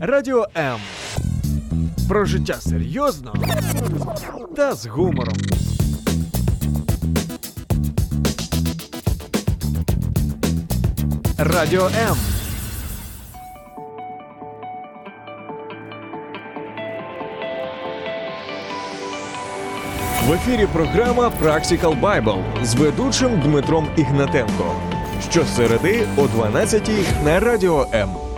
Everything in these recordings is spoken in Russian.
Радіо М. Про життя серйозно та з гумором. Радіо М. В ефірі програма Practical Bible з ведучим Дмитром Ігнатенко. Щосереди о 12 на Радіо М.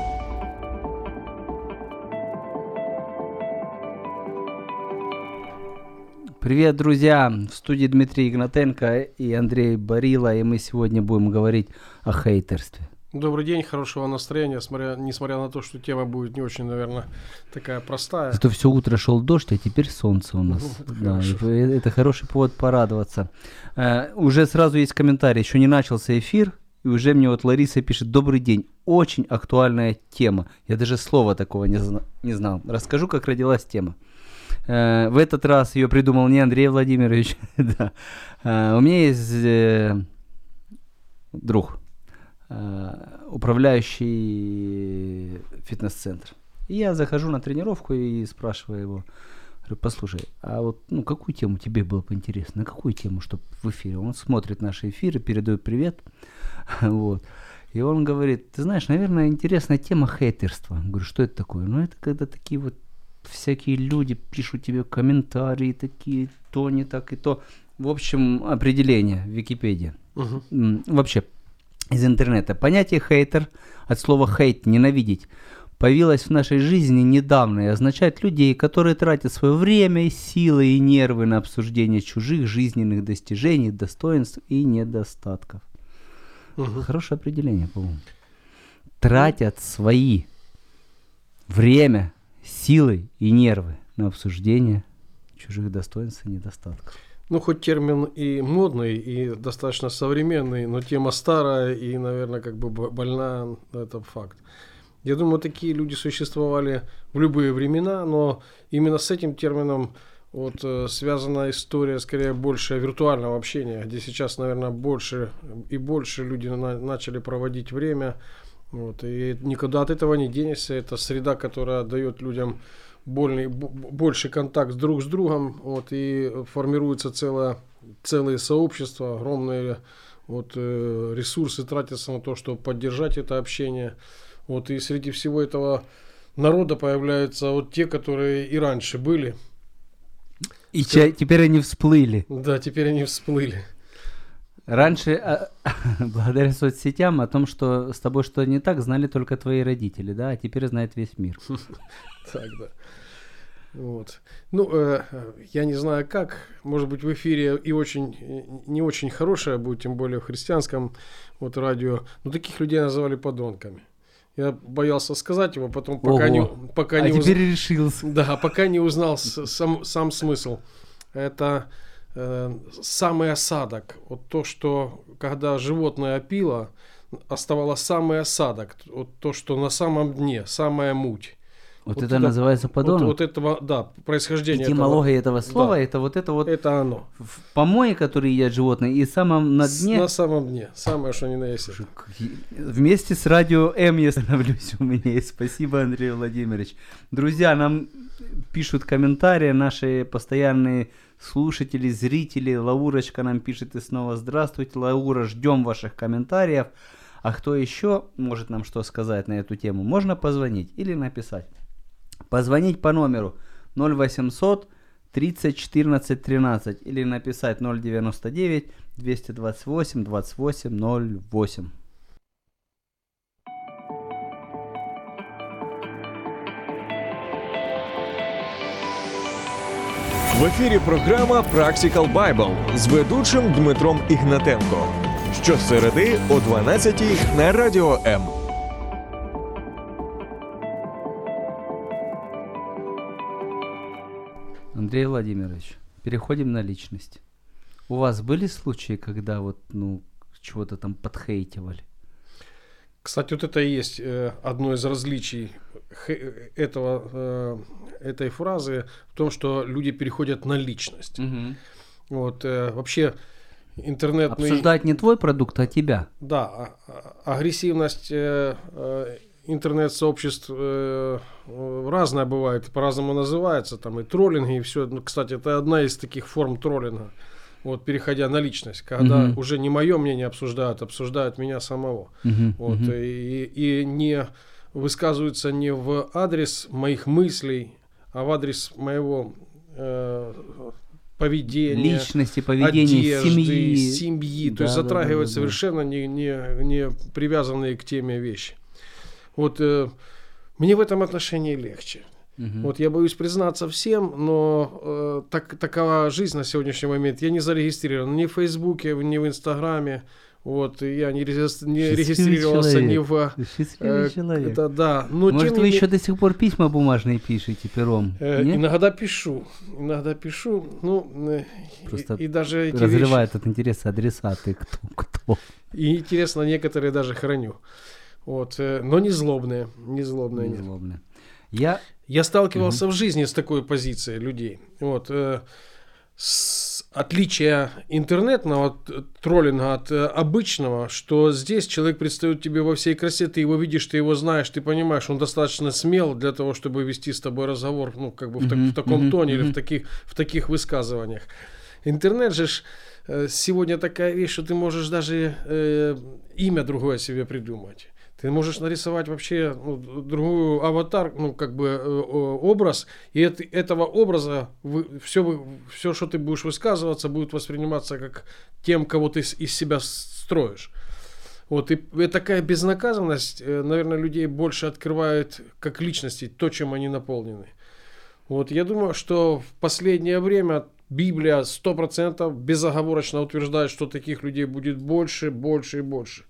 Привет, друзья! В студии Дмитрий Игнатенко и Андрей Барила, и мы сегодня будем говорить о хейтерстве. Добрый день, хорошего настроения, смотря, несмотря на то, что тема будет не очень, наверное, такая простая. Зато все утро шел дождь, а теперь солнце у нас. Ну, это Да, хорошо. и это хороший повод порадоваться. Э, уже сразу есть комментарий, еще не начался эфир, и уже мне вот Лариса пишет, добрый день, очень актуальная тема. Я даже слова такого не, зна- не знал. Расскажу, как родилась тема. Э, в этот раз ее придумал не Андрей Владимирович. да. Э, у меня есть э, друг, управляющий фитнес-центр. И я захожу на тренировку и спрашиваю его, говорю, послушай, а вот ну, какую тему тебе было бы интересно? На какую тему, чтобы в эфире? Он смотрит наши эфиры, передает привет. вот. И он говорит, ты знаешь, наверное, интересная тема хейтерства. Говорю, что это такое? Ну, это когда такие вот всякие люди пишут тебе комментарии такие, то не так и то. В общем, определение в Википедии. М, Вообще, из интернета. Понятие хейтер от слова хейт, ненавидеть, появилось в нашей жизни недавно и означает людей, которые тратят свое время, силы и нервы на обсуждение чужих жизненных достижений, достоинств и недостатков. Мгм. Хорошее определение, по-моему. Тратят свои время, силы и нервы на обсуждение чужих достоинств и недостатков. Ну, хоть термин и модный, и достаточно современный, но тема старая и, наверное, как бы бо- больная, это факт. Я думаю, такие люди существовали в любые времена, но именно с этим термином вот, э, связана история, скорее, больше виртуального общения, где сейчас, наверное, больше и больше люди на- начали проводить время. Вот, и никуда от этого не денешься. Это среда, которая дает людям больный, б- б- больше контакт друг с другом. Вот, и формируется целое, целые сообщества, огромные вот, э, ресурсы тратятся на то, чтобы поддержать это общение. Вот, и среди всего этого народа появляются вот те, которые и раньше были. И теперь они всплыли. Да, теперь они всплыли. Раньше, а, благодаря соцсетям, о том, что с тобой что не так, знали только твои родители, да, а теперь знает весь мир. Так, да. Вот. Ну, э, я не знаю как, может быть в эфире и очень, э, не очень хорошее будет, тем более в христианском вот радио, но таких людей называли подонками. Я боялся сказать его, потом пока не, Ого. пока а не уз- теперь решился. да, пока не узнал сам, сам смысл. Это э, самый осадок. Вот то, что когда животное пило, оставалось самый осадок. Вот то, что на самом дне, самая муть. Вот, Вот это это- называется Вот, подонок. вот этого, да, происхождение Этимология этого. этого слова, Да. это вот это вот Это оно. в помои, которые едят животные, и самом на С- дне. На самом дне. Самое, что ни на есть. Вместе с радио М я становлюсь у меня есть. Спасибо, Андрей Владимирович. Друзья, нам пишут комментарии наши постоянные слушатели, зрители. Лаурочка нам пишет и снова здравствуйте. Лаура, ждем ваших комментариев. А кто еще может нам что сказать на эту тему? Можно позвонить или написать. Позвонить по номеру 0800 30 14 13 или написать 099 228 28 08. В ефірі програма Practical Bible з ведучим Дмитром Ігнатенко. Щосереди о 12 на Радіо М. Андрей Владимирович, переходим на личность. У вас были случаи, когда вот, ну, чего-то там подхейтивали? Кстати, вот это и есть э, одно из различий этого, э, этой фразы в том, что люди переходят на личность. Вот, э, вообще интернетный... Обсуждать не твой продукт, а тебя. Да, а- а- агрессивность интернет-сообществ э, э, разное бывает, по-разному называется, там и троллинги, и все. Ну, кстати, это одна из таких форм троллинга. Вот, переходя на личность, когда Мгм. уже не мое мнение обсуждают, обсуждают меня самого. Мгм, Вот, мгм. и, и не высказываются не в адрес моих мыслей, а в адрес моего э, поведения, Личности, поведения, одежды, семьи. семьи. То Да, есть да, затрагивают да, да, да. совершенно не, не, не привязанные к теме вещи. Вот э, мне в этом отношении легче. Мгм. Вот я боюсь признаться всем, но э, так, такова жизнь на сегодняшний момент. Я не зарегистрирован ни в Фейсбуке, ни в Инстаграме. Вот, я не, регис- не регистрировался ни человек. в... Счастливый э, человек. Это да. Но Может, не вы ме- еще до сих пор письма бумажные пишете пером? Э, Нет? иногда пишу, иногда пишу, ну, э, Просто и, и даже эти вещи- Разрывает от интереса адресаты. Кто? Кто? и интересно, некоторые даже храню. Вот, э, но не злобные, не злобные, нет. Злобно. Я Я сталкивался в жизни с такой позицией людей. Вот, э, с отличие интернетного т- троллинга от э, обычного, что здесь человек предстает тебе во всей красе, ты его видишь, ты его знаешь, ты понимаешь, он достаточно смел для того, чтобы вести с тобой разговор, ну, как бы в, так- в таком тоне или в таких, в таких высказываниях. Интернет же ж, э, сегодня такая вещь, что ты можешь даже э, имя другое себе придумать. Ты можешь нарисовать вообще ну, другую аватар, ну, как бы э, образ, и эт- этого образа все, все, что ты будешь высказываться, будет восприниматься как тем, кого ты из себя строишь. Вот, и такая безнаказанность, э, наверное, людей больше открывает как личности, то, чем они наполнены. Вот, я думаю, что в последнее время Библия 100% безоговорочно утверждает, что таких людей будет больше, больше и больше.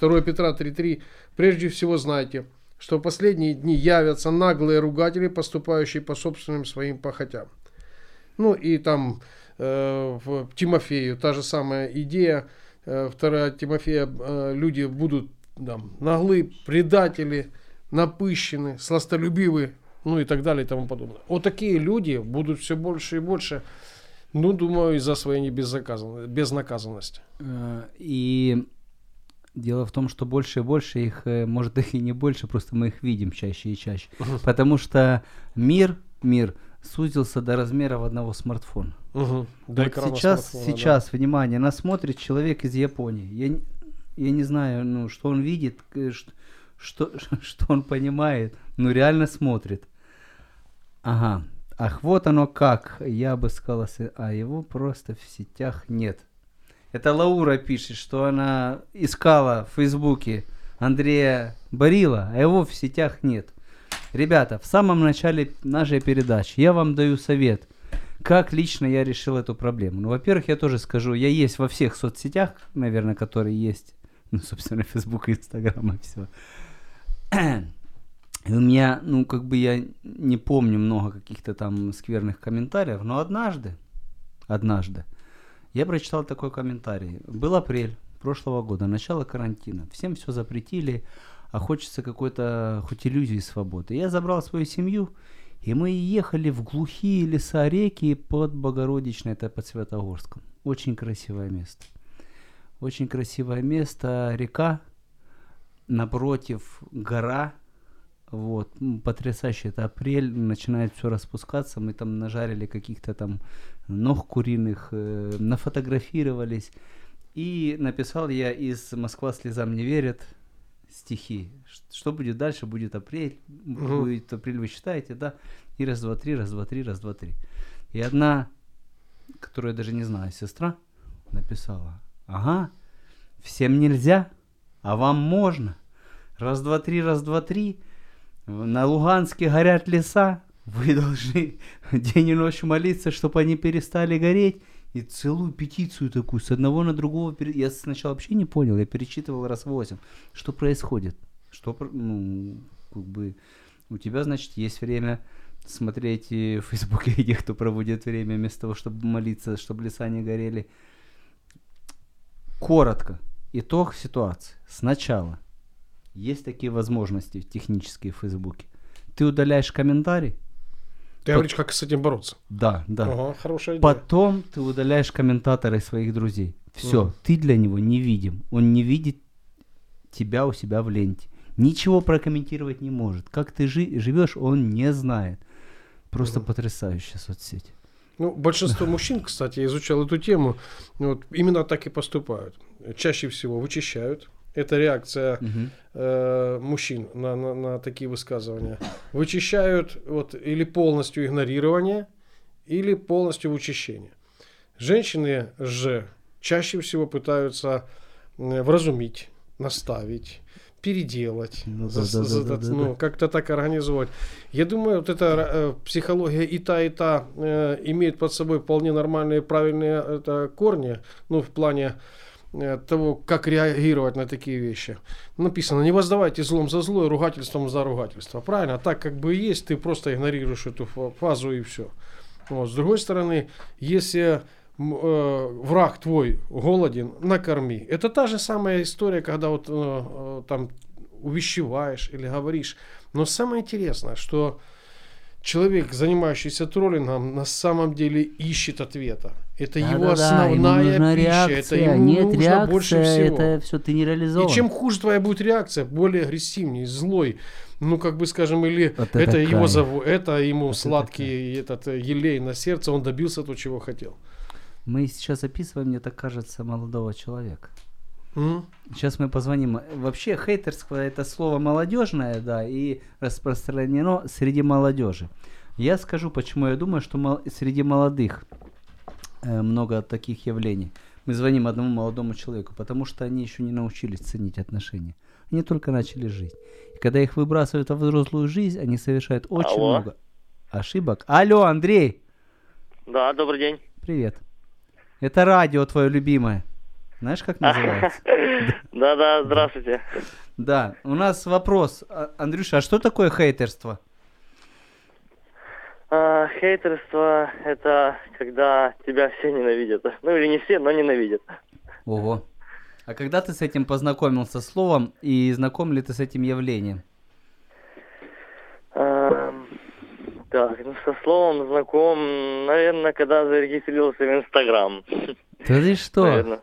2 Петра 3.3. Прежде всего знайте, что в последние дни явятся наглые ругатели, поступающие по собственным своим похотям. Ну и там э, в Тимофею та же самая идея. Э, 2 Тимофея э, люди будут там, наглы, предатели, напыщены, сластолюбивы, ну и так далее и тому подобное. Вот такие люди будут все больше и больше, ну, думаю, из-за своей небезнаказанности- безнаказанности. Э, И дело в том, что больше и больше их, э, может их и не больше, просто мы их видим чаще и чаще. Потому что мир, мир сузился до размеров одного смартфона. До Вот сейчас, смартфона, да. сейчас, внимание, нас смотрит человек из Японии. Я, не- я не знаю, ну, что он видит, э, ш- что, что он понимает, но реально смотрит. Ага. Ах, вот оно как. Я бы сказал, а его просто в сетях нет. Это Лаура пишет, что она искала в Фейсбуке Андрея Барила, а его в сетях нет. Ребята, в самом начале нашей передачи я вам даю совет, как лично я решил эту проблему. Ну, во-первых, я тоже скажу, я есть во всех соцсетях, наверное, которые есть, ну, собственно, Facebook Instagram и все. И у меня, ну, как бы я не помню много каких-то там скверных комментариев, но однажды, однажды, я прочитал такой комментарий. Был апрель прошлого года, начало карантина. Всем все запретили, а хочется какой-то хоть иллюзии свободы. Я забрал свою семью, и мы ехали в глухие леса реки под Богородичной, это под Святогорском. Очень красивое место. Очень красивое место, река, напротив гора, вот, потрясающе, это апрель, начинает все распускаться, мы там нажарили каких-то там ног куриных, э, нафотографировались, и написал я из «Москва слезам не верит» стихи. Что будет дальше? Будет апрель, Мгм. будет апрель, вы считаете, да? И раз, два, три, раз, два, три, раз, два, три. И одна, которую я даже не знаю, сестра написала, ага, всем нельзя, а вам можно. Раз, два, три, раз, два, три. На Луганске горят леса. Вы должны день и ночь молиться, чтобы они перестали гореть. И целую петицию такую с одного на другого. Я сначала вообще не понял, я перечитывал раз восемь. Что происходит? Что, ну, как бы, у тебя, значит, есть время смотреть в Фейсбуке и тех, кто проводит время вместо того, чтобы молиться, чтобы леса не горели. Коротко. Итог ситуации. Сначала есть такие возможности технические в Фейсбуке. Ты удаляешь комментарий. Ты говоришь, как с этим бороться. Да, да. Ага, хорошая идея. Потом ты удаляешь комментаторы своих друзей. Все, Мгм. ты для него невидим. Он не видит тебя у себя в ленте. ничего прокомментировать не может. Как ты жи- живешь, он не знает. Просто потрясающая соцсеть. Ну, большинство мужчин, кстати, я изучал эту тему, вот, именно так и поступают. Чаще всего вычищают. Это реакция Мгм. э, мужчин на, на, на такие высказывания. Вычищают вот, или полностью игнорирование, или полностью вычищение. Женщины же чаще всего пытаются э, вразумить, наставить, переделать, Ну за- да, да, за- да, да, ну, да. как-то так организовать. Я думаю, вот эта э, психология и та, и та э, имеет под собой вполне нормальные, правильные это, корни, ну, в плане э, того, как реагировать на такие вещи. Написано, не воздавайте злом за зло и ругательством за ругательство. Правильно? А так как бы есть, ты просто игнорируешь эту фа- фазу и все. Вот. С другой стороны, если э, враг твой голоден, накорми. Это та же самая история, когда вот э, э, там увещеваешь или говоришь. Но самое интересное, что человек, занимающийся троллингом, на самом деле ищет ответа. Это его Да-да-да, ему основная нужна пища. реакция. Это ему Нет нужно реакция, больше всего. это все ты не реализован. И чем хуже твоя будет реакция, более агрессивнее, злой, ну, как бы скажем, или Вот это, это его зову, это ему Вот это сладкий этот э, елей на сердце, он добился того, чего хотел. Мы сейчас описываем, мне так кажется, молодого человека. Сейчас мы позвоним. Вообще хейтерство это слово молодежное, да, и распространено среди молодежи. Я скажу, почему я думаю, что мол- среди молодых э, много таких явлений. Мы звоним одному молодому человеку, потому что они еще не научились ценить отношения. Они только начали жить. И когда их выбрасывают во взрослую жизнь, они совершают очень Алло. много ошибок. Алло, Андрей, Да, добрый день. привет. Это радио твое любимое. Знаешь, как называется? Да-да, здравствуйте. Да, у нас вопрос. А, Андрюша, а что такое хейтерство? А, хейтерство – это когда тебя все ненавидят. Ну или не все, но ненавидят. Ого. А когда ты с этим познакомился словом и знаком ли ты с этим явлением? Так, ну со словом знаком, наверное, когда зарегистрировался в Инстаграм. Да ты что? Наверное.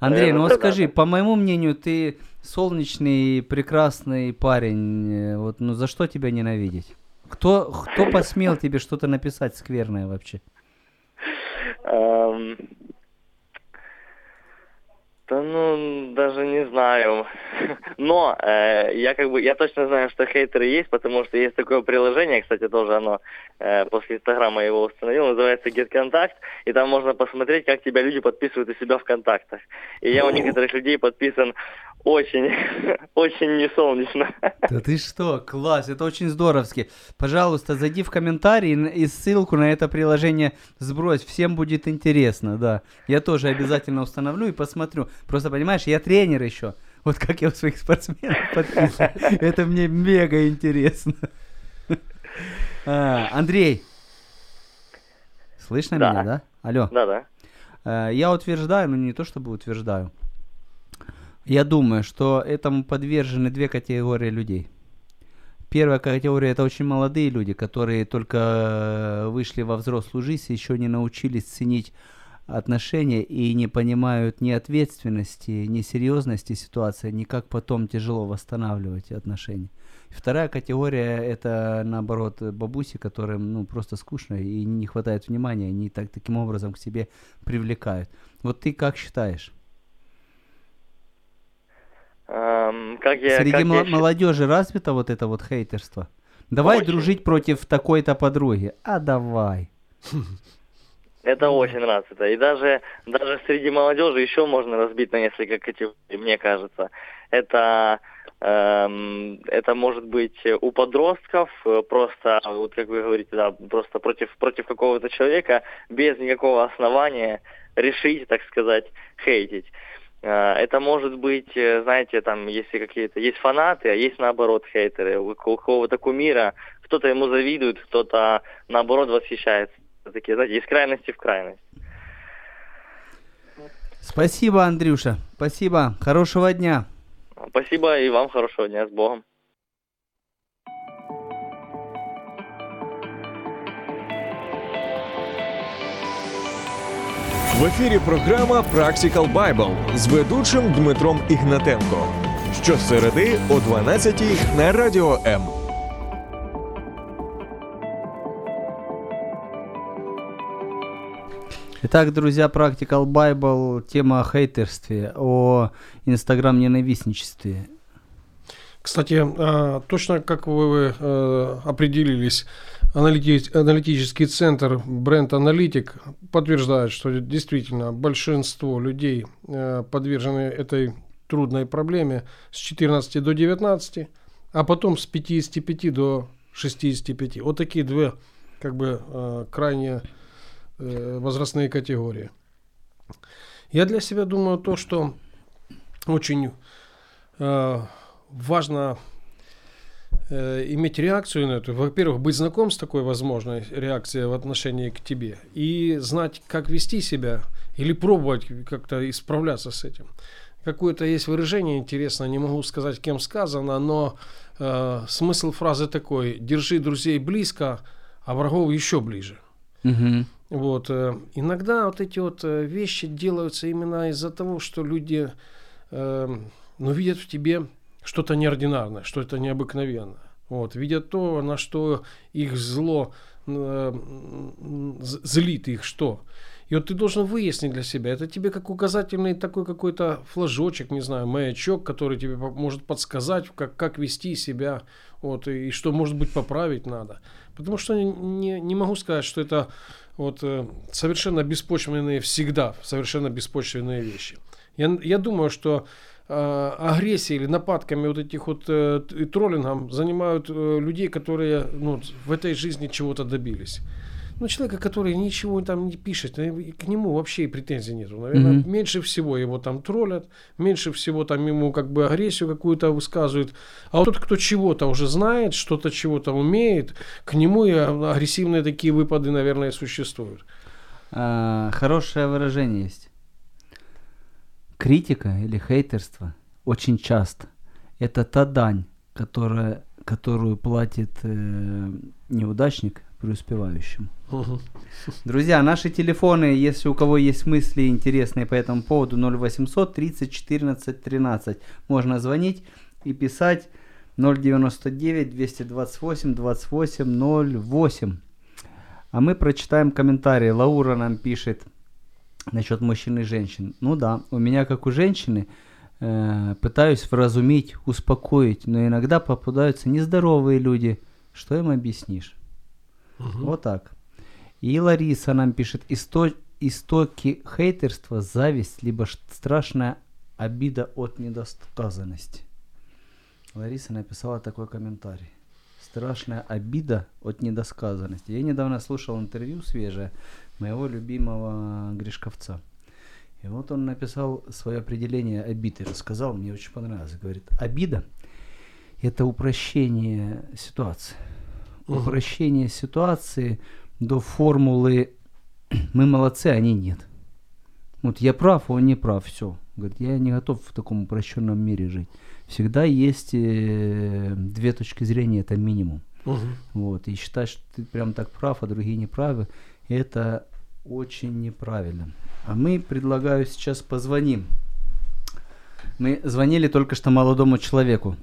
Андрей, ну вот скажи, по моему мнению, ты солнечный, прекрасный парень. Вот, ну за что тебя ненавидеть? Кто, кто посмел тебе что-то написать скверное вообще? Да ну, даже не знаю. Но э, я как бы, я точно знаю, что хейтеры есть, потому что есть такое приложение, кстати, тоже оно э, после Инстаграма его установил, называется GetContact, и там можно посмотреть, как тебя люди подписывают у себя в контактах. И я у некоторых людей подписан очень, очень несолнечно. Да ты что, класс, это очень здоровски. Пожалуйста, зайди в комментарии и ссылку на это приложение сбрось, всем будет интересно, да. Я тоже обязательно установлю и посмотрю. Просто понимаешь, я тренер еще. Вот как я у своих спортсменов подписываю. Это мне мега интересно. А, Андрей, слышно Да. меня, да? Алло. Да-да. Э, Я утверждаю, но не то чтобы утверждаю. Я думаю, что этому подвержены две категории людей. Первая категория это очень молодые люди, которые только э, вышли во взрослую жизнь еще не научились ценить отношения и не понимают ни ответственности, ни серьезности ситуации, ни как потом тяжело восстанавливать отношения. Вторая категория это наоборот бабуси, которым ну просто скучно и не хватает внимания, они так таким образом к себе привлекают. Вот ты как считаешь? Ам, Как я, Среди как мо- я молодежи развито вот это вот хейтерство? Давай Очень. дружить против такой-то подруги. А давай. Это очень развито. И даже, даже среди молодежи еще можно разбить на несколько категорий, мне кажется. Это, эм, это может быть у подростков, э, просто, вот как вы говорите, да, просто против, против какого-то человека без никакого основания решить, так сказать, хейтить. Э, Это может быть, э, знаете, там, если какие-то есть фанаты, а есть наоборот хейтеры. У ко- у какого-то кумира кто-то ему завидует, кто-то наоборот восхищается. Такие, знаете, из крайности в крайность. Спасибо, Андрюша. Спасибо. Хорошего дня. Спасибо и вам хорошего дня с Богом. В ефірі програма Practical Bible з ведучим Дмитром Ігнатенко. Щосереди о 12 на радіо М. Итак, друзья, Practical Bible, тема о хейтерстве, о инстаграм-ненавистничестве. Кстати, а, точно как вы э, определились, аналити- аналитический центр Бренд Аналитик подтверждает, что действительно большинство людей э, подвержены этой трудной проблеме с 14 до 19, а потом с 55 до 65. Вот такие две как бы э, крайне э, возрастные категории. Я для себя думаю то, что очень э, важно э, иметь реакцию на это. Во-первых, быть знаком с такой возможной реакцией в отношении к тебе и знать, как вести себя или пробовать как-то исправляться с этим. Какое-то есть выражение интересное, не могу сказать, кем сказано, но э, смысл фразы такой: держи друзей близко, а врагов еще ближе. Мгм. Вот. э, Иногда вот эти вот э, вещи делаются именно из-за того, что люди э, ну, видят в тебе что-то неординарное, что-то необыкновенное. Вот. Видят то, на что их зло э, злит их что. И вот ты должен выяснить для себя, это тебе как указательный такой какой-то флажочек, не знаю, маячок, который тебе может подсказать, как, как вести себя, вот, и, и что, может быть, поправить надо. Потому что не, не могу сказать, что это вот э, совершенно беспочвенные всегда, совершенно беспочвенные вещи. Я, я думаю, что э, агрессией или нападками вот этих вот э, и троллингом занимают э, людей, которые ну, в этой жизни чего-то добились. Ну, человека, который ничего там не пишет, э, к нему вообще и претензий нету. Наверное, Мгм. меньше всего его там троллят, меньше всего там ему как бы агрессию какую-то высказывают. А вот тот, кто чего-то уже знает, что-то чего-то умеет, к нему и а, агрессивные такие выпады, наверное, существуют. А, хорошее выражение есть. Критика или хейтерство очень часто это та дань, которая, которую платит э, неудачник преуспевающему. Друзья, наши телефоны, если у кого есть мысли интересные по этому поводу, 0800 30 14 13. Можно звонить и писать 099 228 28 08. А мы прочитаем комментарии. Лаура нам пишет насчет мужчин и женщин. Ну да, у меня как у женщины э, пытаюсь вразумить, успокоить, но иногда попадаются нездоровые люди. Что им объяснишь? Вот так. И Лариса нам пишет, «Исто- истоки хейтерства, зависть, либо страшная обида от недосказанности. Лариса написала такой комментарий. Страшная обида от недосказанности. Я недавно слушал интервью свежее моего любимого Гришковца. И вот он написал свое определение обиды, рассказал, мне очень понравилось. Говорит, обида – это упрощение ситуации. Упрощение ситуации до формулы «мы молодцы, а они нет». Вот я прав, а он не прав, все. Говорит, я не готов в таком упрощенном мире жить. Всегда есть э, две точки зрения, это минимум. Мгм. Вот, и считать, что ты прям так прав, а другие не правы, это очень неправильно. А мы, предлагаю, сейчас позвоним. Мы звонили только что молодому человеку.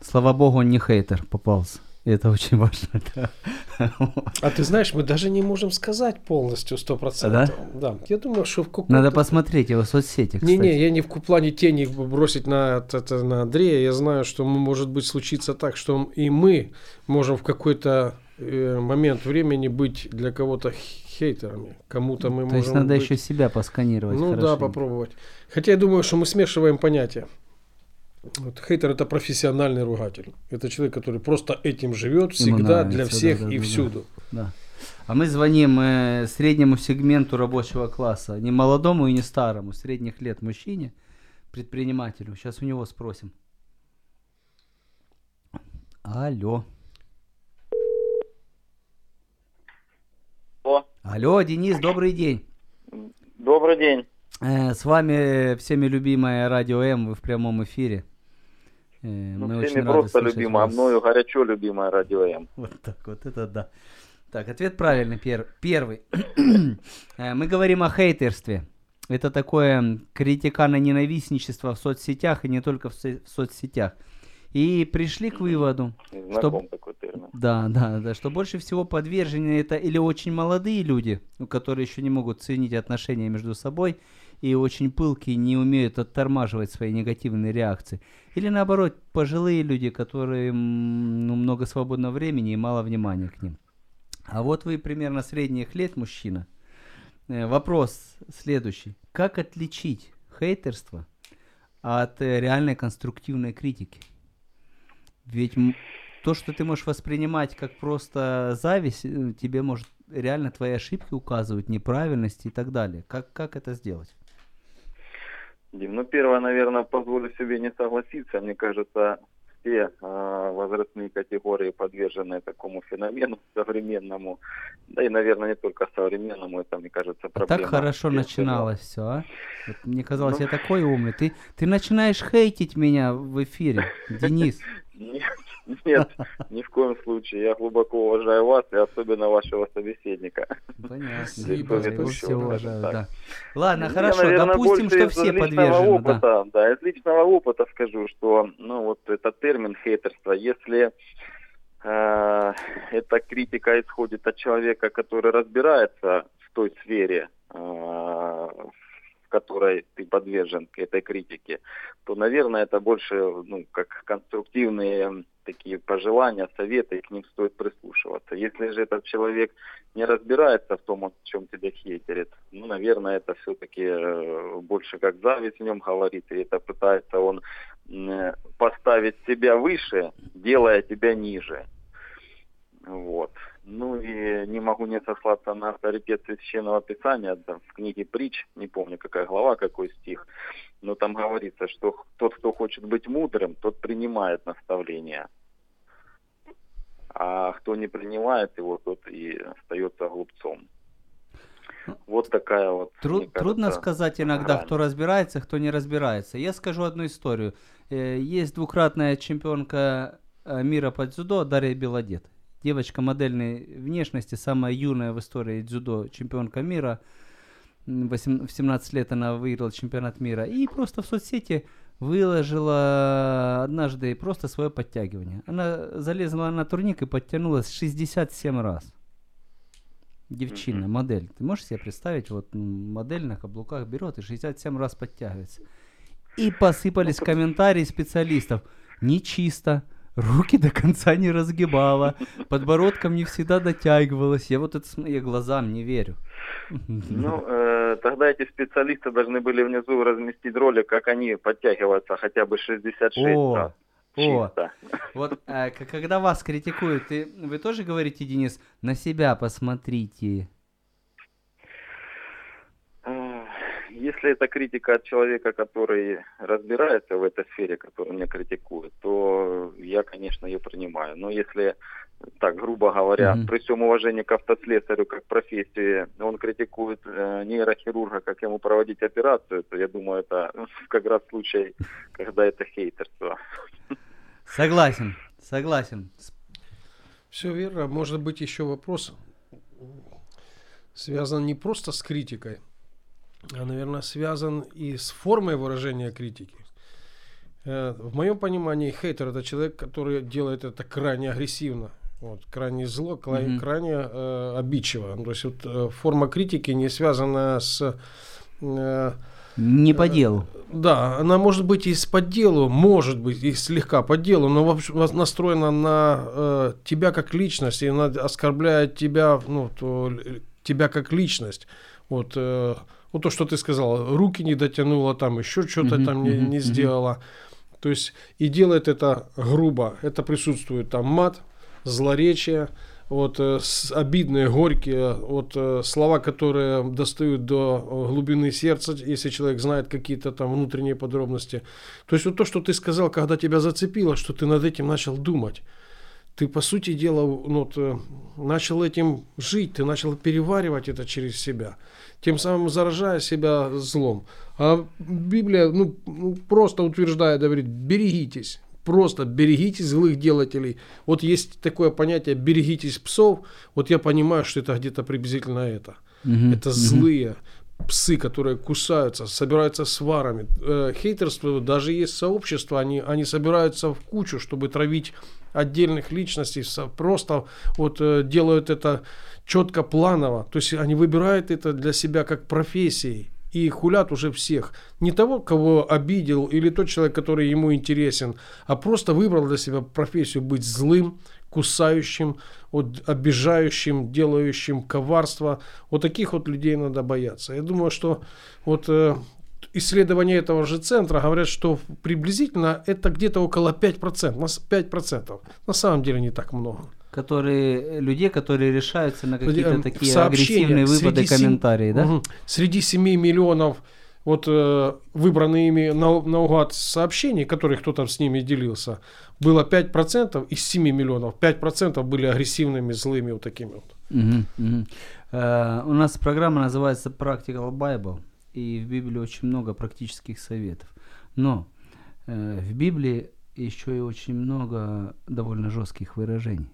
Слава богу, он не хейтер попался. И это очень важно. да. А ты знаешь, мы даже не можем сказать полностью сто процентов. Да? Я думаю, что в каком-то... Надо посмотреть его в соцсетях. Не-не, я не в плане тени бросить на, это- на Андрея. Я знаю, что может быть случиться так, что и мы можем в какой-то э, момент времени быть для кого-то хейтерами. Кому-то мы То можем есть надо быть- еще себя посканировать. Ну да, хорошенько. попробовать. Хотя я думаю, что мы смешиваем понятия. Вот, хейтер это профессиональный ругатель. Это человек, который просто этим живет всегда, нравится, для да, всех да, и да, да. всюду. Да. А мы звоним э, среднему сегменту рабочего класса, не молодому и не старому, средних лет мужчине, предпринимателю. Сейчас у него спросим. Алло. О, Алло, Денис, добрый день. добрый день. Э, с вами всеми любимое Радио М, вы в прямом эфире. Э, Ну, мы всеми очень просто любимая, а мною горячо любимая радио М. Вот так вот, это да. Так, ответ правильный, пер- первый. Э, Мы говорим о хейтерстве. это такое критикано-ненавистничество в соцсетях и не только в, со- в соцсетях. И пришли к выводу, Знаком термин. да, да, да, что больше всего подвержены это или очень молодые люди, которые еще не могут ценить отношения между собой и очень пылкие, не умеют оттормаживать свои негативные реакции. Или наоборот, пожилые люди, которые ну, много свободного времени и мало внимания к ним. А вот вы примерно средних лет мужчина. Э, Вопрос следующий. Как отличить хейтерство от э, реальной конструктивной критики? Ведь то, что ты можешь воспринимать как просто зависть, э, тебе может реально твои ошибки указывать, неправильности и так далее. Как, как это сделать? Дим, ну первое, наверное, позволю себе не согласиться. Мне кажется, все э, возрастные категории подвержены такому феномену современному. Да и, наверное, не только современному, это, мне кажется, А проблема. так хорошо начиналось все, а? Вот мне казалось, Ну. я такой умный. Ты, ты начинаешь хейтить меня в эфире, Денис. Нет, нет, ни в коем случае. Я глубоко уважаю вас и особенно вашего собеседника. Понятно. Спасибо, Я все уважаю, да. Ладно, Я, хорошо, наверное, допустим, что все подвержены, да. опыта, да. из личного опыта скажу, что, ну, вот этот термин хейтерство, если э, эта критика исходит от человека, который разбирается в той сфере, э, в которой ты подвержен к этой критике, то, наверное, это больше, ну, как конструктивные такие пожелания, советы, и к ним стоит прислушиваться. Если же этот человек не разбирается в том, о чем тебя хейтерит, ну, наверное, это все-таки больше как зависть в нем говорит, и это пытается он м, поставить себя выше, делая тебя ниже. Вот. Ну и не могу не сослаться на авторитет священного писания, да, в книге притч, не помню какая глава, какой стих, но там говорится, что тот, кто хочет быть мудрым, тот принимает наставления. А кто не принимает его, тот и остается глупцом. Вот такая вот. Тру- мне трудно кажется, сказать иногда, грань. кто разбирается, кто не разбирается. Я скажу одну историю. Э, Есть двукратная чемпионка э, мира по дзюдо Дарья Белодет. Девочка модельной внешности, самая юная в истории дзюдо чемпионка мира. М, восем- В 17 лет она выиграла чемпионат мира. И просто в соцсети выложила однажды просто свое подтягивание. Она залезла на турник и подтянулась 67 раз. Девчина, Мгм. модель. Ты можешь себе представить, вот модель на каблуках берет и 67 раз подтягивается. И посыпались комментарии специалистов. Нечисто. Руки до конца не разгибала. Подбородком не всегда дотягивалась. Я вот это я глазам не верю. Ну, э, тогда эти специалисты должны были внизу разместить ролик, как они подтягиваются хотя бы 66 О, раз. о. Чисто. Вот э, когда вас критикуют, ты, вы тоже говорите, Денис, на себя посмотрите. Э, Если это критика от человека, который разбирается в этой сфере, который меня критикует, то я, конечно, ее принимаю. Но если, так грубо говоря, Мгм. при всем уважении к автослесарю как профессии, он критикует э, нейрохирурга, как ему проводить операцию, то я думаю, это как раз случай, когда это хейтерство. Согласен, согласен. Все верно. Может быть еще вопрос связан не просто с критикой, наверное, связан и с формой выражения критики. Э, В моем понимании хейтер это человек, который делает это крайне агрессивно, вот, крайне зло, крайне, Мгм. крайне э, обидчиво. То есть вот, э, форма критики не связана с э, Не по делу. да, она может быть и с по делу, может быть и слегка по делу, но вообще настроена на э, тебя как личность, и она оскорбляет тебя, ну, то, тебя как личность. Вот, э, вот то, что ты сказал, руки не дотянула, там еще что-то Мгм, там не, мгм, не мгм. сделала. То есть и делает это грубо. Это присутствует там мат, злоречие, вот э, обидные, горькие, вот э, слова, которые достают до э, глубины сердца, если человек знает какие-то там внутренние подробности. То есть вот то, что ты сказал, когда тебя зацепило, что ты над этим начал думать. Ты, по сути дела, ну, вот, э, начал этим жить, ты начал переваривать это через себя, тем самым заражая себя злом. А Библия ну, ну, просто утверждает, говорит, берегитесь, просто берегитесь злых делателей. Вот есть такое понятие «берегитесь псов», вот я понимаю, что это где-то приблизительно это. Мгм, Это злые, псы, которые кусаются, собираются сварами. Э, хейтерство, даже есть сообщества, они, они собираются в кучу, чтобы травить отдельных личностей, просто вот э, делают это четко планово. То есть они выбирают это для себя как профессией и хулят уже всех. Не того, кого обидел, или тот человек, который ему интересен, а просто выбрал для себя профессию быть злым, кусающим, вот, обижающим, делающим коварство. Вот таких вот людей надо бояться. Я думаю, что вот э, исследования этого же центра говорят, что приблизительно это где-то около 5%. На с- 5%. На самом деле не так много. Которые, людей, которые решаются на какие-то Эм, такие агрессивные выводы, среди сем- комментарии, да? Среди 7 миллионов вот э, выбранные ими на, наугад сообщений, которые кто-то с ними делился, было 5% из 7 миллионов. 5% были агрессивными, злыми вот такими вот. Мгм, мгм. Э, У нас программа называется Practical Bible, и в Библии очень много практических советов. Но э, в Библии еще и очень много довольно жестких выражений.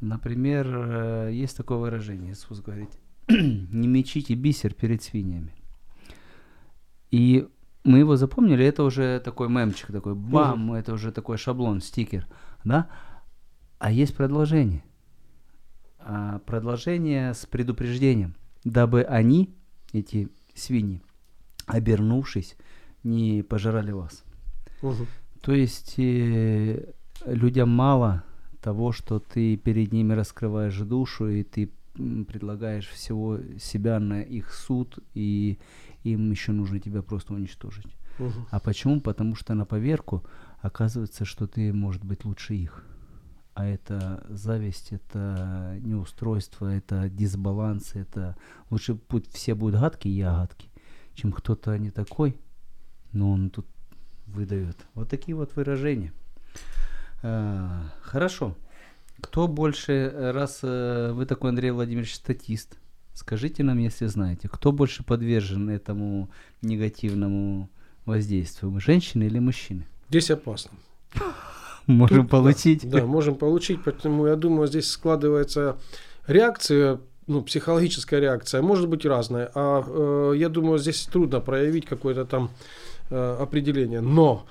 Например, э, есть такое выражение, Иисус говорит, не мечите бисер перед свиньями. И мы его запомнили, это уже такой мемчик, такой бам, это уже такой шаблон, стикер, да? А есть продолжение а, продолжение с предупреждением, дабы они, эти свиньи, обернувшись, не пожирали вас. Мгм. То есть э, людям мало того, что ты перед ними раскрываешь душу, и ты предлагаешь всего себя на их суд, и им еще нужно тебя просто уничтожить. Мгм. А почему? Потому что на поверку оказывается, что ты, может быть, лучше их. А это зависть, это неустройство, это дисбаланс, это лучше пусть все будут гадкие, я гадкий, чем кто-то не такой, но он тут выдает. Вот такие вот выражения. А, хорошо. Кто больше, э, раз э, вы такой, Андрей Владимирович, статист, скажите нам, если знаете, кто больше подвержен этому негативному воздействию, женщины или мужчины? Здесь опасно. Можем Тут, получить. Да, да, можем получить, поэтому я думаю, здесь складывается реакция, ну, психологическая реакция, может быть разная, а э, я думаю, здесь трудно проявить какое-то там э, определение. Но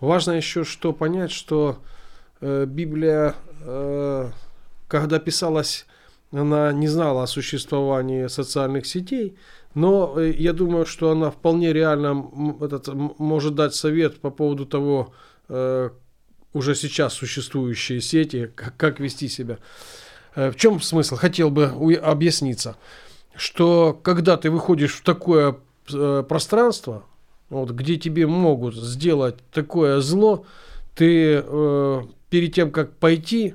важно еще что понять, что э, Библия, э, когда писалась, она не знала о существовании социальных сетей, но я думаю, что она вполне реально этот, может дать совет по поводу того, уже сейчас существующие сети, как, как вести себя. Э, В чем смысл? Хотел бы объясниться, что когда ты выходишь в такое э, пространство, вот, где тебе могут сделать такое зло, ты э, перед тем, как пойти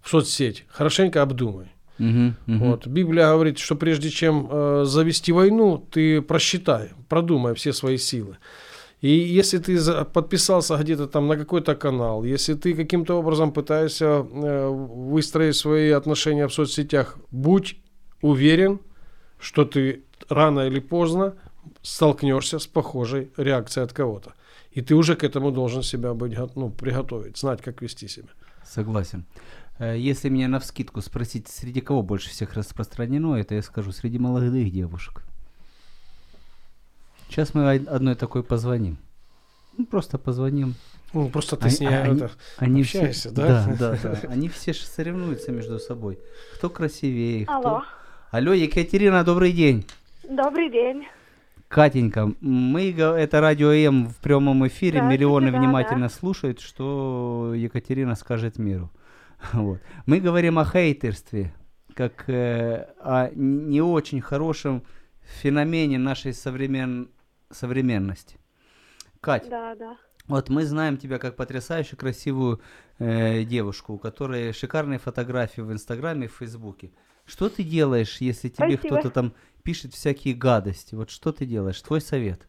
в соцсеть, хорошенько обдумай. Мгм, мгм. Вот. Библия говорит, что прежде чем э, завести войну, ты просчитай, продумай все свои силы. И если ты подписался где-то там на какой-то канал, если ты каким-то образом пытаешься э, выстроить свои отношения в соцсетях, будь уверен, что ты рано или поздно столкнешься с похожей реакцией от кого-то. И ты уже к этому должен себя быть, ну, приготовить, знать, как вести себя. Согласен. Э, Если меня на вскидку спросить, среди кого больше всех распространено, это я скажу, среди молодых девушек. Сейчас мы од- одной такой позвоним. Ну, просто позвоним. Ну, просто ты Они- с ней они- это, Они общаешься, все, да? Да, да, да. Они все соревнуются между собой. Кто красивее, кто... Алло, Алло, Екатерина, добрый день. добрый день. Катенька, мы, это радио М в прямом эфире, миллионы да, внимательно слушают, что Екатерина скажет миру. Вот. Мы говорим о хейтерстве, как э, о не очень хорошем феномене нашей современ... современности. Кать, Да, да. вот мы знаем тебя как потрясающе красивую э, девушку, у которой шикарные фотографии в Инстаграме и в Фейсбуке. Что ты делаешь, если тебе Спасибо. кто-то там пишет всякие гадости? Вот что ты делаешь? Твой совет.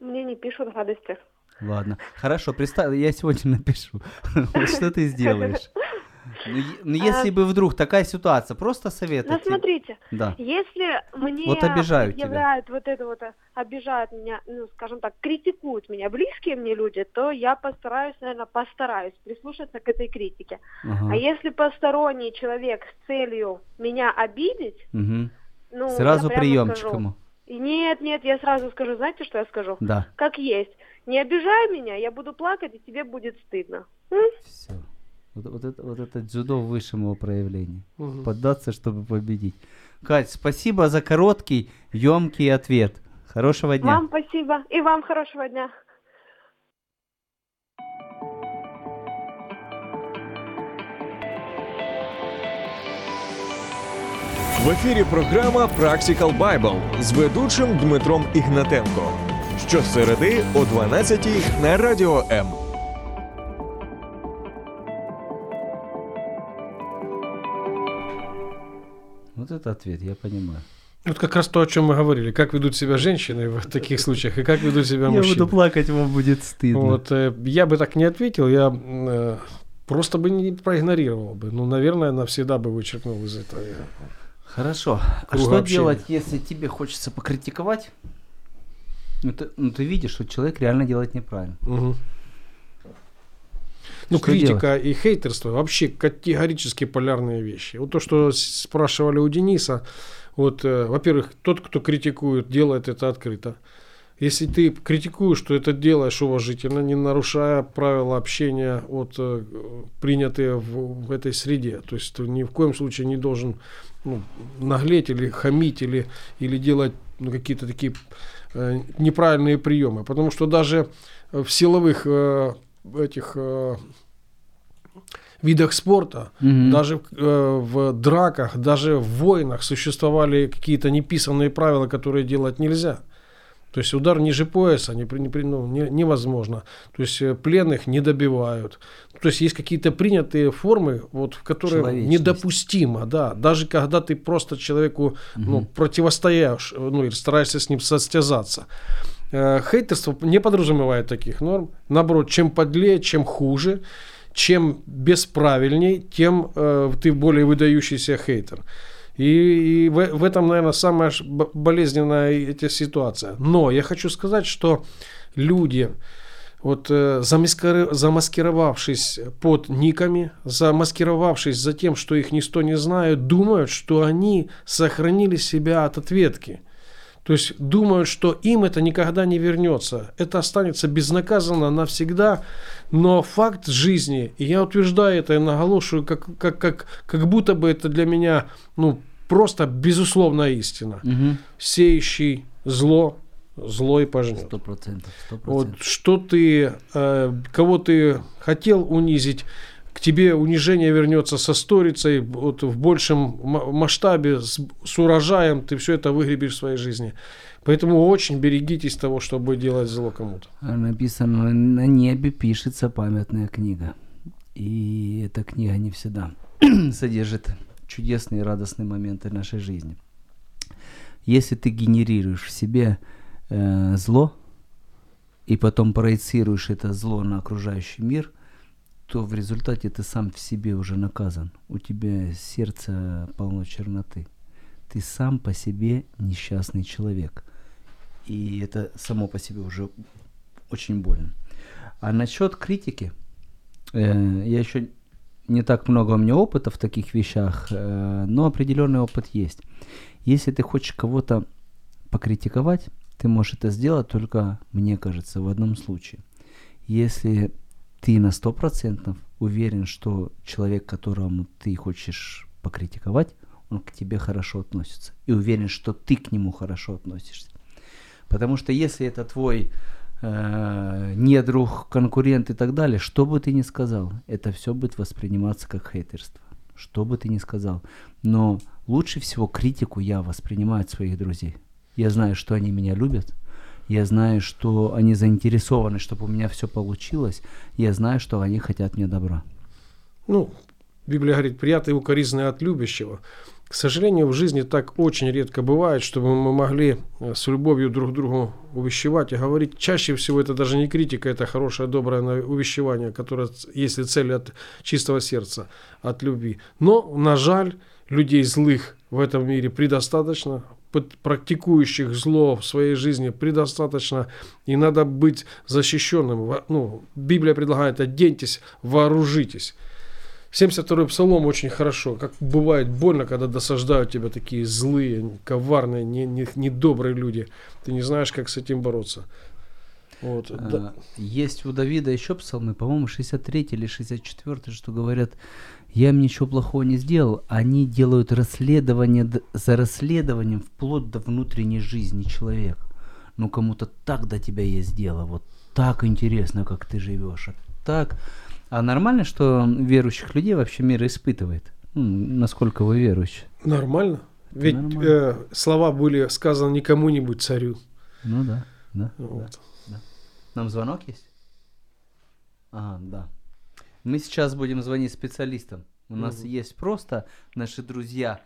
Мне не пишут гадости. Ладно. Хорошо, представь, я сегодня напишу. Вот что ты сделаешь? Ну, ну, если бы вдруг такая ситуация, просто совет. Ну, от те- смотрите, Да. если мне Вот обижают тебя. предъявляют вот это вот, э, обижают меня, ну, скажем так, критикуют меня близкие мне люди, то я постараюсь, наверное, постараюсь прислушаться к этой критике. Ага. А если посторонний человек с целью меня обидеть, Мгм. ну, Сразу приемчик скажу, ему. Нет, нет, я сразу скажу, знаете, что я скажу? Да. Как есть. Не обижай меня, я буду плакать, и тебе будет стыдно. М? Все. Вот, вот это, вот это дзюдо в высшем его проявлении. Мгм. Поддаться, чтобы победить. Кать, спасибо за короткий, емкий ответ. Хорошего дня. Вам спасибо. И вам хорошего дня. В ефірі програма Practical Bible з ведучим Дмитром Ігнатенко. Щосереди о 12 на радіо М. это ответ, я понимаю. Вот как раз то, о чем мы говорили. Как ведут себя женщины в таких случаях и как ведут себя Я мужчины. буду плакать, вам будет стыдно. Вот, э, я бы так не ответил, я э, просто бы не проигнорировал бы. Ну, наверное, навсегда бы вычеркнул из этого. Хорошо. А что общения. делать, если тебе хочется покритиковать? Ну ты, ну, ты видишь, что человек реально делает неправильно. Мгм. Ну, Что критика и хейтерство вообще категорически полярные вещи. Вот то, что спрашивали у Дениса, вот, э, во-первых, тот, кто критикует, делает это открыто. Если ты критикуешь, то это делаешь уважительно, не нарушая правила общения, вот, э, принятые в, в этой среде. То есть ты ни в коем случае не должен ну, наглеть или хамить, или, или делать ну, какие-то такие э, неправильные приемы. Потому что даже в силовых э, этих э, видах спорта, Мгм. даже э, в драках, даже в войнах существовали какие-то неписанные правила, которые делать нельзя. То есть удар ниже пояса не, не, ну, не- невозможно. То есть э, пленных не добивают. То есть есть какие-то принятые формы, вот, в которые недопустимо, да. Даже когда ты просто человеку ну, противостоишь, э, ну или стараешься с ним состязаться. Э, Хейтерство не подразумевает таких норм. Наоборот, чем подлее, чем хуже, чем бесправильней, тем э, ты более выдающийся хейтер. И, и в, в этом, наверное, самая болезненная эта ситуация. Но я хочу сказать, что люди, вот э, замаскировавшись под никами, замаскировавшись за тем, что их никто не знает, думают, что они сохранили себя от ответки. То есть думают, что им это никогда не вернется. Это останется безнаказанно навсегда. Но факт жизни, и я утверждаю это и наголошую, как, как, как, как будто бы это для меня ну, просто безусловная истина. Мгм. Сеющий зло, зло и пожнет. Сто процентов, Вот что ты, э, кого ты хотел унизить, к тебе унижение вернется со сторицей, вот в большем ма- масштабе, с, с урожаем, ты все это выгребешь в своей жизни. Поэтому очень берегитесь того, чтобы делать зло кому-то. Написано, на небе пишется памятная книга. И эта книга не всегда содержит чудесные радостные моменты нашей жизни. Если ты генерируешь в себе э, зло и потом проецируешь это зло на окружающий мир, то в результате ты сам в себе уже наказан. У тебя сердце полно черноты. Ты сам по себе несчастный человек. И это само по себе уже очень больно. А насчет критики, э, я еще не так много у меня опыта в таких вещах, э, но определенный опыт есть. Если ты хочешь кого-то покритиковать, ты можешь это сделать только, мне кажется, в одном случае. Если ты на 100% уверен, что человек, которому ты хочешь покритиковать, он к тебе хорошо относится. И уверен, что ты к нему хорошо относишься. Потому что если это твой э, недруг, конкурент и так далее, что бы ты ни сказал, это все будет восприниматься как хейтерство. Что бы ты ни сказал. Но лучше всего критику я воспринимаю от своих друзей. Я знаю, что они меня любят. Я знаю, что они заинтересованы, чтобы у меня все получилось. Я знаю, что они хотят мне добра. Ну, Библия говорит, приятный укоризный от любящего. К сожалению, в жизни так очень редко бывает, чтобы мы могли э, с любовью друг другу увещевать и говорить. Чаще всего это даже не критика, это хорошее, доброе увещевание, которое, если цель от чистого сердца, от любви. Но, на жаль, людей злых в этом мире предостаточно, практикующих зло в своей жизни предостаточно, и надо быть защищенным. Ну, Библия предлагает, оденьтесь, вооружитесь. 72-й псалом очень хорошо. Как бывает больно, когда досаждают тебя такие злые, коварные, не, не, недобрые люди. Ты не знаешь, как с этим бороться. Вот. да. А, Есть у Давида еще псалмы, по-моему, 63 или 64, что говорят, я им ничего плохого не сделал. Они делают расследование за расследованием вплоть до внутренней жизни человека. Ну, кому-то так до тебя есть дело, вот так интересно, как ты живешь, а так... А нормально, что верующих людей вообще мир испытывает? Ну, насколько вы верующие? Нормально. Ведь Нормально. э, слова были сказаны не кому-нибудь царю. Ну да, да. Вот. Нам звонок есть? Ага, да. Мы сейчас будем звонить специалистам. У нас есть просто наши друзья,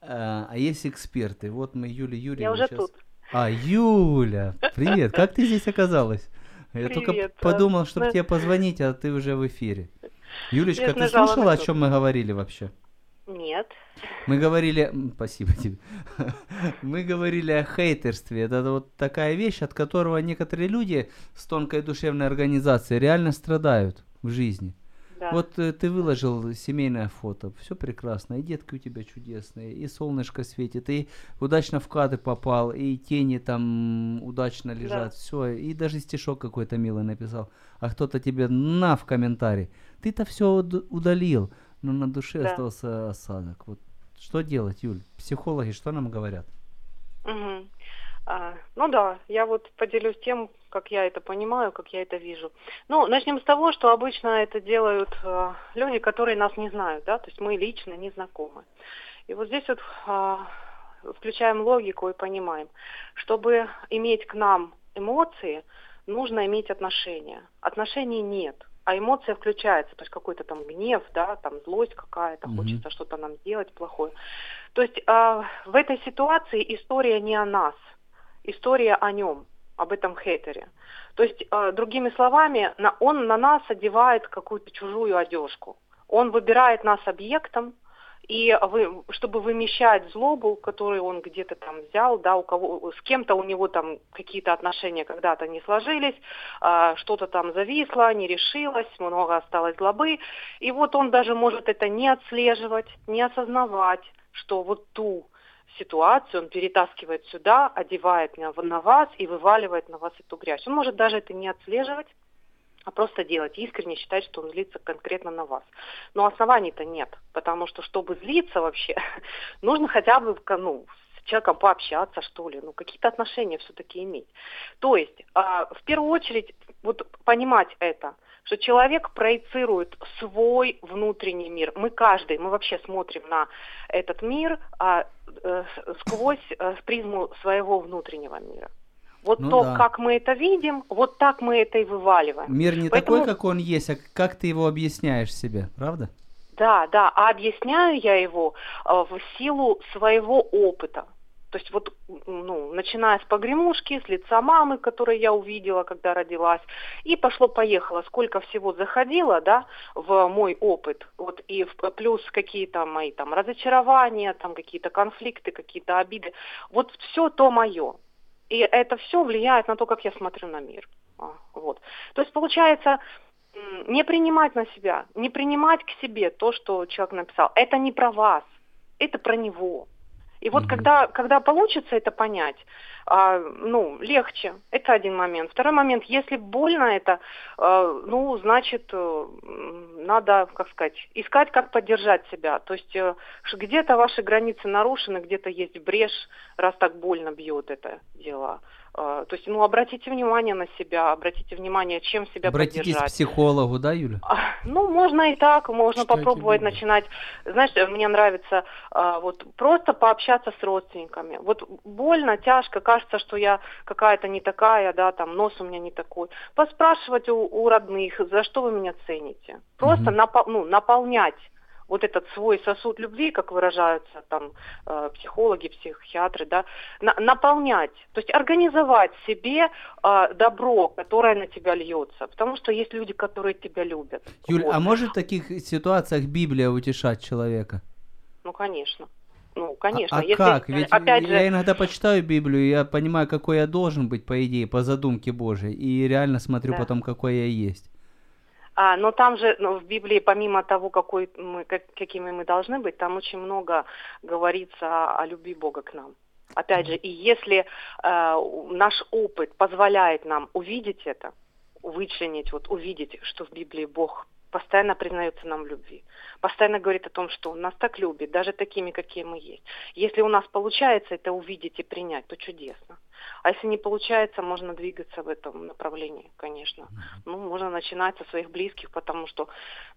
э, а есть эксперты. Вот мы Юля Юрьевна Я уже щас- тут. А, Юля, привет. Как ты здесь оказалась? Я только Привет, а, подумал, чтобы мы- тебе позвонить, а ты уже в эфире. Юлечка, Я ты слушала, о чем мы говорили вообще? Нет. Мы говорили, спасибо тебе, мы говорили о хейтерстве. Это вот такая вещь, от которого некоторые люди с тонкой душевной организацией реально страдают в жизни. Да. Вот э, ты выложил семейное фото, все прекрасно, и детки у тебя чудесные, и солнышко светит, и удачно в кадр попал, и тени там удачно лежат, все, и даже стишок какой-то милый написал, а кто-то тебе на в комментарий, ты-то все удалил, но на душе Да. остался осадок. Вот что делать, Юль? Психологи что нам говорят? Мгм. А, ну да, я вот поделюсь тем, как я это понимаю, как я это вижу. Ну, начнем с того, что обычно это делают э, люди, которые нас не знают, да, то есть мы лично не знакомы. И вот здесь вот а, включаем логику и понимаем, чтобы иметь к нам эмоции, нужно иметь отношения. Отношений нет, а эмоция включается, то есть какой-то там гнев, да, там злость какая-то, Мгм. хочется что-то нам сделать плохое. То есть а, в этой ситуации история не о нас, история о нем, об этом хейтере. То есть, а, другими словами, на, он на нас одевает какую-то чужую одежку. Он выбирает нас объектом, и вы, чтобы вымещать злобу, которую он где-то там взял, да, у кого, с кем-то у него там какие-то отношения когда-то не сложились, а, что-то там зависло, не решилось, много осталось злобы, и вот он даже может это не отслеживать, не осознавать, что вот ту ситуацию он перетаскивает сюда, одевает на, вас и вываливает на вас эту грязь. Он может даже это не отслеживать, а просто делать, искренне считать, что он злится конкретно на вас. Но оснований-то нет, потому что, чтобы злиться вообще, нужно хотя бы ну, с человеком пообщаться, что ли, ну, какие-то отношения все-таки иметь. То есть, а, в первую очередь, вот понимать это, что человек проецирует свой внутренний мир. Мы каждый, мы вообще смотрим на этот мир а, э, сквозь э, призму своего внутреннего мира. Вот Ну то, да. как мы это видим, вот так мы это и вываливаем. Мир не Поэтому- такой, как он есть, а как ты его объясняешь себе, правда? Да, да, а объясняю я его э, в силу своего опыта. То есть вот, ну, начиная с погремушки, с лица мамы, которую я увидела, когда родилась, и пошло-поехало, сколько всего заходило, да, в мой опыт, вот, и в- плюс какие-то мои там разочарования, там какие-то конфликты, какие-то обиды, вот все то мое. И это все влияет на то, как я смотрю на мир. А, Вот. То есть получается, не принимать на себя, не принимать к себе то, что человек написал. Это не про вас, это про него. И вот Мгм. когда, когда получится это понять, а, ну, легче. Это один момент. Второй момент, если больно это, а, ну, значит, э, надо, как сказать, искать, как поддержать себя. То есть э, где-то ваши границы нарушены, где-то есть брешь, раз так больно бьет это дело. А, То есть, ну, обратите внимание на себя, обратите внимание, чем себя Обратитесь к поддержать. психологу, да, Юля? А, Ну, можно и так, можно Читайте попробовать Библию. начинать. Знаешь, мне нравится а, вот просто пообщаться с родственниками. Вот больно, тяжко, кажется, что я какая-то не такая, да, там нос у меня не такой. Поспрашивать у, у родных, за что вы меня цените. Просто Мгм. напол- ну, наполнять вот этот свой сосуд любви, как выражаются там э, психологи, психиатры, да, на- наполнять, то есть организовать себе э, добро, которое на тебя льется, потому что есть люди, которые тебя любят. Юль, Вот. а может в таких ситуациях Библия утешать человека? Ну, конечно. Ну, конечно. А, а Если, как? Ведь опять я же, иногда почитаю Библию, я понимаю, какой я должен быть, по идее, по задумке Божией, и реально смотрю Да. потом, какой я есть. А, но там же ну, в Библии, помимо того, какой мы, как, какими мы должны быть, там очень много говорится о, о любви Бога к нам. Опять же, и если э, наш опыт позволяет нам увидеть это, вычленить, вот увидеть, что в Библии Бог постоянно признается нам в любви, постоянно говорит о том, что Он нас так любит, даже такими, какие мы есть. Если у нас получается это увидеть и принять, то чудесно. А если не получается, можно двигаться в этом направлении, конечно. Ну, можно начинать со своих близких, потому что,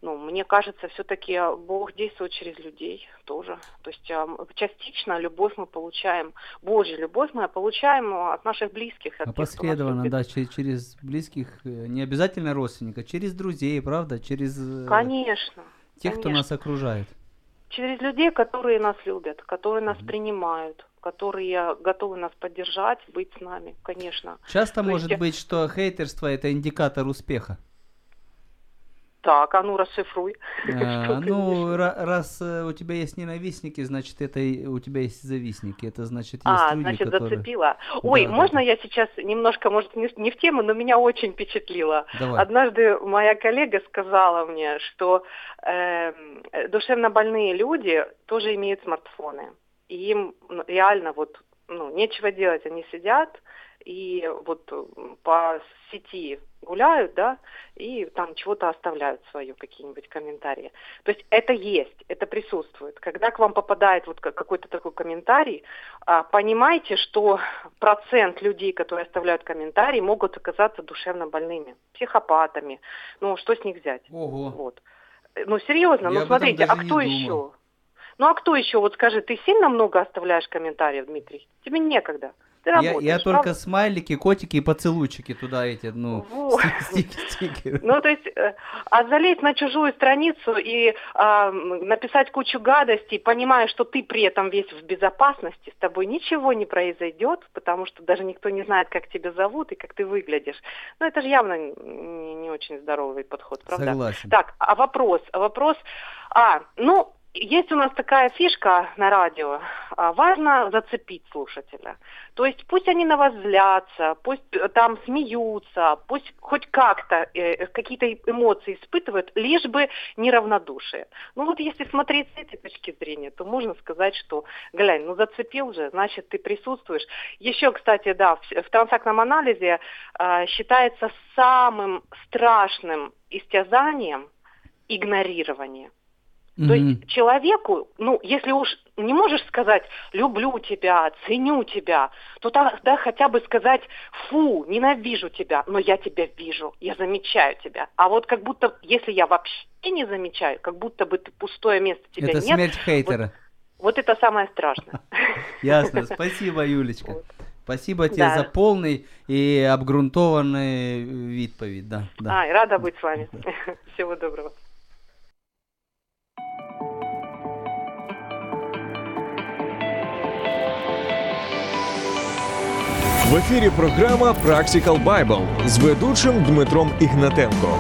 ну, мне кажется, все-таки Бог действует через людей тоже. То есть а, частично любовь мы получаем, Божью любовь мы получаем от наших близких. От Опосредованно, тех, да, через, через близких, э, не обязательно родственника, через друзей, правда, через э, Конечно. тех, кто конечно. нас окружает. Через людей, которые нас любят, которые нас принимают, которые готовы нас поддержать, быть с нами, конечно. Часто То может есть- быть, что хейтерство это индикатор успеха. Так, а ну расшифруй. Ты ну, раз э, у тебя есть ненавистники, значит, это у тебя есть завистники. Это значит, есть А, люди, значит, которые... зацепила. Ой, Да, можно да. я сейчас немножко, может, не, не в тему, но меня очень впечатлило. Давай. Однажды моя коллега сказала мне, что эм, э, душевно больные люди тоже имеют смартфоны. И им ну, реально вот ну, нечего делать, они сидят и вот м, по сети гуляют, да, и там чего-то оставляют свое, какие-нибудь комментарии. То есть это есть, это присутствует. Когда к вам попадает вот ка- какой-то такой комментарий, а, понимайте, что процент людей, которые оставляют комментарии, могут оказаться душевно больными, психопатами. Ну, что с них взять? Ого. Вот. Э, Ну, серьезно, Я ну смотрите, а кто еще? Ну, а кто еще? Вот скажи, ты сильно много оставляешь комментариев, Дмитрий? Тебе некогда. Ты Я, работаешь, я только правда? смайлики, котики и поцелуйчики туда эти, ну, Вот. Ну, то есть, э, а залезть на чужую страницу и а, написать кучу гадостей, понимая, что ты при этом весь в безопасности, с тобой ничего не произойдет, потому что даже никто не знает, как тебя зовут и как ты выглядишь. Ну, это же явно не, не очень здоровый подход, правда? Согласен. Так, а вопрос, а вопрос, а, ну, есть у нас такая фишка на радио, а, важно зацепить слушателя. То есть пусть они на вас злятся, пусть э, там смеются, пусть хоть как-то э, какие-то эмоции испытывают, лишь бы неравнодушие. Ну вот если смотреть с этой точки зрения, то можно сказать, что, глянь, ну зацепил же, значит ты присутствуешь. Еще, кстати, да, в, в трансактном анализе э, считается самым страшным истязанием игнорирование. То Мгм. есть человеку, ну, если уж не можешь сказать «люблю тебя», «ценю тебя», то тогда хотя бы сказать «фу, ненавижу тебя, но я тебя вижу, я замечаю тебя». А вот как будто, если я вообще не замечаю, как будто бы ты пустое место тебя Это нет, смерть хейтера. вот это самое страшное. Ясно. Спасибо, Юлечка. Вот. Спасибо тебе Да. за полный и обґрунтованный відповідь. Да, да. Ай, рада быть с вами. Всего доброго. В ефірі програма Practical Bible з ведучим Дмитром Ігнатенко.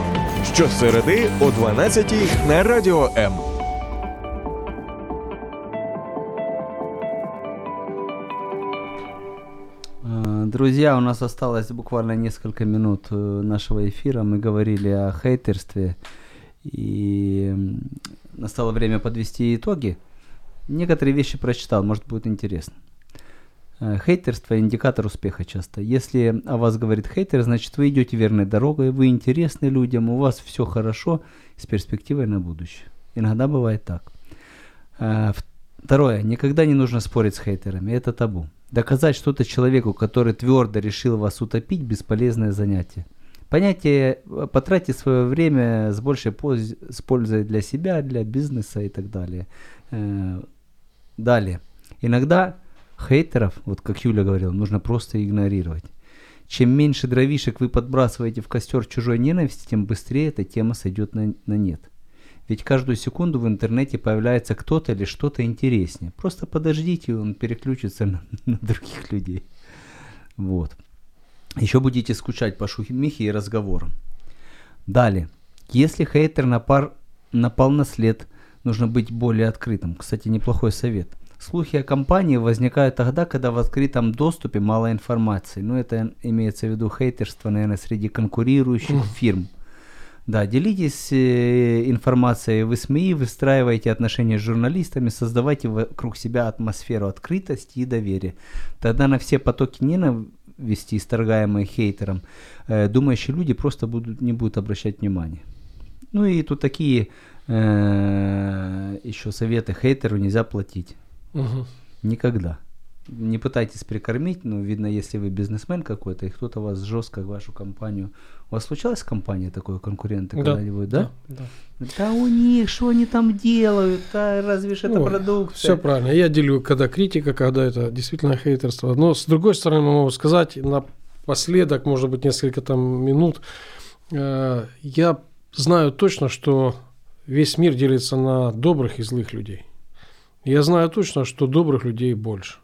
Щосереди о 12 на радіо М. Э, Друзья, у нас осталось буквально несколько минут э, нашего эфира. Мы говорили о хейтерстве. И м, настало время подвести итоги. Некоторые вещи прочитал, может будет интересно. Э, Хейтерство – индикатор успеха часто. Если о вас говорит хейтер, значит вы идете верной дорогой, вы интересны людям, у вас все хорошо с перспективой на будущее. Иногда бывает так. Э, Второе. Никогда не нужно спорить с хейтерами. Это табу. Доказать что-то человеку, который твердо решил вас утопить, бесполезное занятие. Понятие э, потратьте свое время с большей поз- с пользой для себя, для бизнеса и так далее. Далее. Иногда хейтеров, вот как Юля говорила, нужно просто игнорировать. Чем меньше дровишек вы подбрасываете в костер чужой ненависти, тем быстрее эта тема сойдет на, на нет. Ведь каждую секунду в интернете появляется кто-то или что-то интереснее. Просто подождите, и он переключится на, на других людей. Вот. Еще будете скучать по шумихе и разговорам. Далее. Если хейтер напар, напал на след, нужно быть более открытым. Кстати, неплохой совет. Слухи о компании возникают тогда, когда в открытом доступе мало информации. Ну, это имеется в виду хейтерство, наверное, среди конкурирующих фирм. Да, делитесь э, информацией в СМИ, выстраивайте отношения с журналистами, создавайте вокруг себя атмосферу открытости и доверия. Тогда на все потоки ненависти, исторгаемые хейтером, э, думающие люди просто будут, не будут обращать внимания. Ну и тут такие э, еще советы хейтеру нельзя платить. Мгм. Никогда. Не пытайтесь прикормить, но видно, если вы бизнесмен какой-то, и кто-то вас жестко в вашу компанию. У вас случалась компания такой, конкуренты Да, когда-нибудь, да? Да. Да у них, что они там делают, а разве ж это Ой, продукция? Все правильно. Я делю, когда критика, когда это действительно хейтерство. Но с другой стороны, могу сказать, напоследок, может быть, несколько там минут, э, я знаю точно, что весь мир делится на добрых и злых людей. Я знаю точно, что добрых людей больше.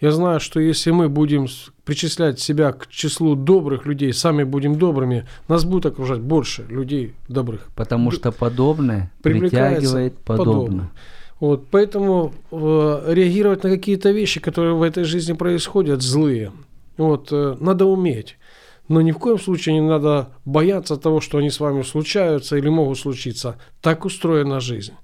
Я знаю, что если мы будем причислять себя к числу добрых людей, сами будем добрыми, нас будет окружать больше людей добрых. Потому что подобное притягивает подобное. подобное. Вот, поэтому э, реагировать на какие-то вещи, которые в этой жизни происходят, злые, вот, э, надо уметь. Но ни в коем случае не надо бояться того, что они с вами случаются или могут случиться. Так устроена жизнь.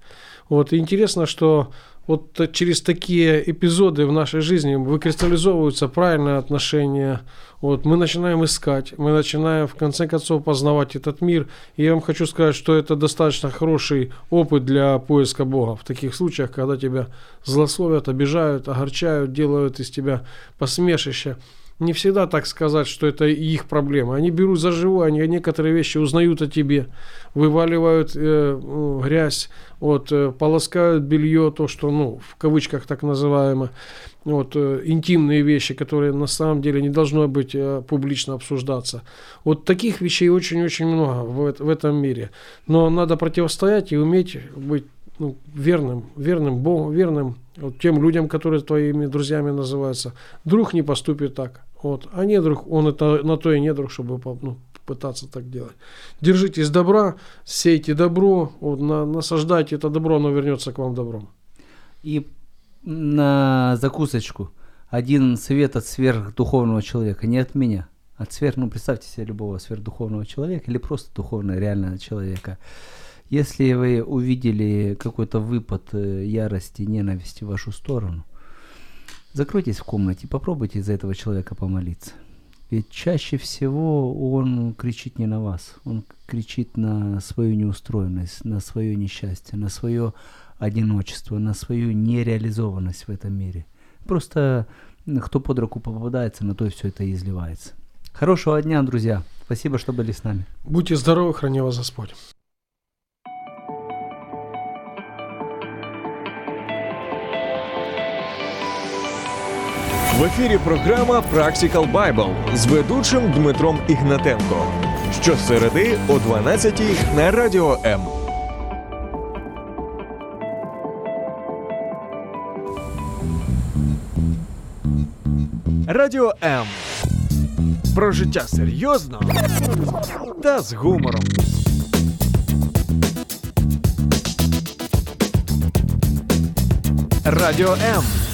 Вот, интересно, что вот через такие эпизоды в нашей жизни выкристаллизовываются правильные отношения. Вот, мы начинаем искать, мы начинаем в конце концов познавать этот мир. И я вам хочу сказать, что это достаточно хороший опыт для поиска Бога в таких случаях, когда тебя злословят, обижают, огорчают, делают из тебя посмешище. Не всегда так сказать, что это их проблема. Они берут за живое, они некоторые вещи узнают о тебе, вываливают э, ну, грязь, вот, э, полоскают белье, то, что, ну, в кавычках так называемо, вот, э, интимные вещи, которые на самом деле не должно быть э, публично обсуждаться. Вот таких вещей очень-очень много в, в этом мире. Но надо противостоять и уметь быть ну, верным, верным Богу, верным вот, тем людям, которые твоими друзьями называются. Друг не поступит так. Вот. А не друг, он это на то и не друг, чтобы ну, пытаться так делать. Держитесь добра, сейте добро, вот, на- насаждайте это добро, оно вернется к вам добром. И на закусочку один совет от сверхдуховного человека, не от меня, от сверх, ну представьте себе любого сверхдуховного человека или просто духовного реального человека. Если вы увидели какой-то выпад э, ярости, ненависти в вашу сторону, закройтесь в комнате, попробуйте за этого человека помолиться. Ведь чаще всего он кричит не на вас, он кричит на свою неустроенность, на свое несчастье, на свое одиночество, на свою нереализованность в этом мире. Просто кто под руку попадается, на то все это изливается. Хорошего дня, друзья. Спасибо, что были с нами. Будьте здоровы, храни вас Господь. В ефірі програма Practical Bible з ведучим Дмитром Ігнатенко. Щосереди о 12 на радіо М. Радіо М. Про життя серйозно та з гумором. Радіо М.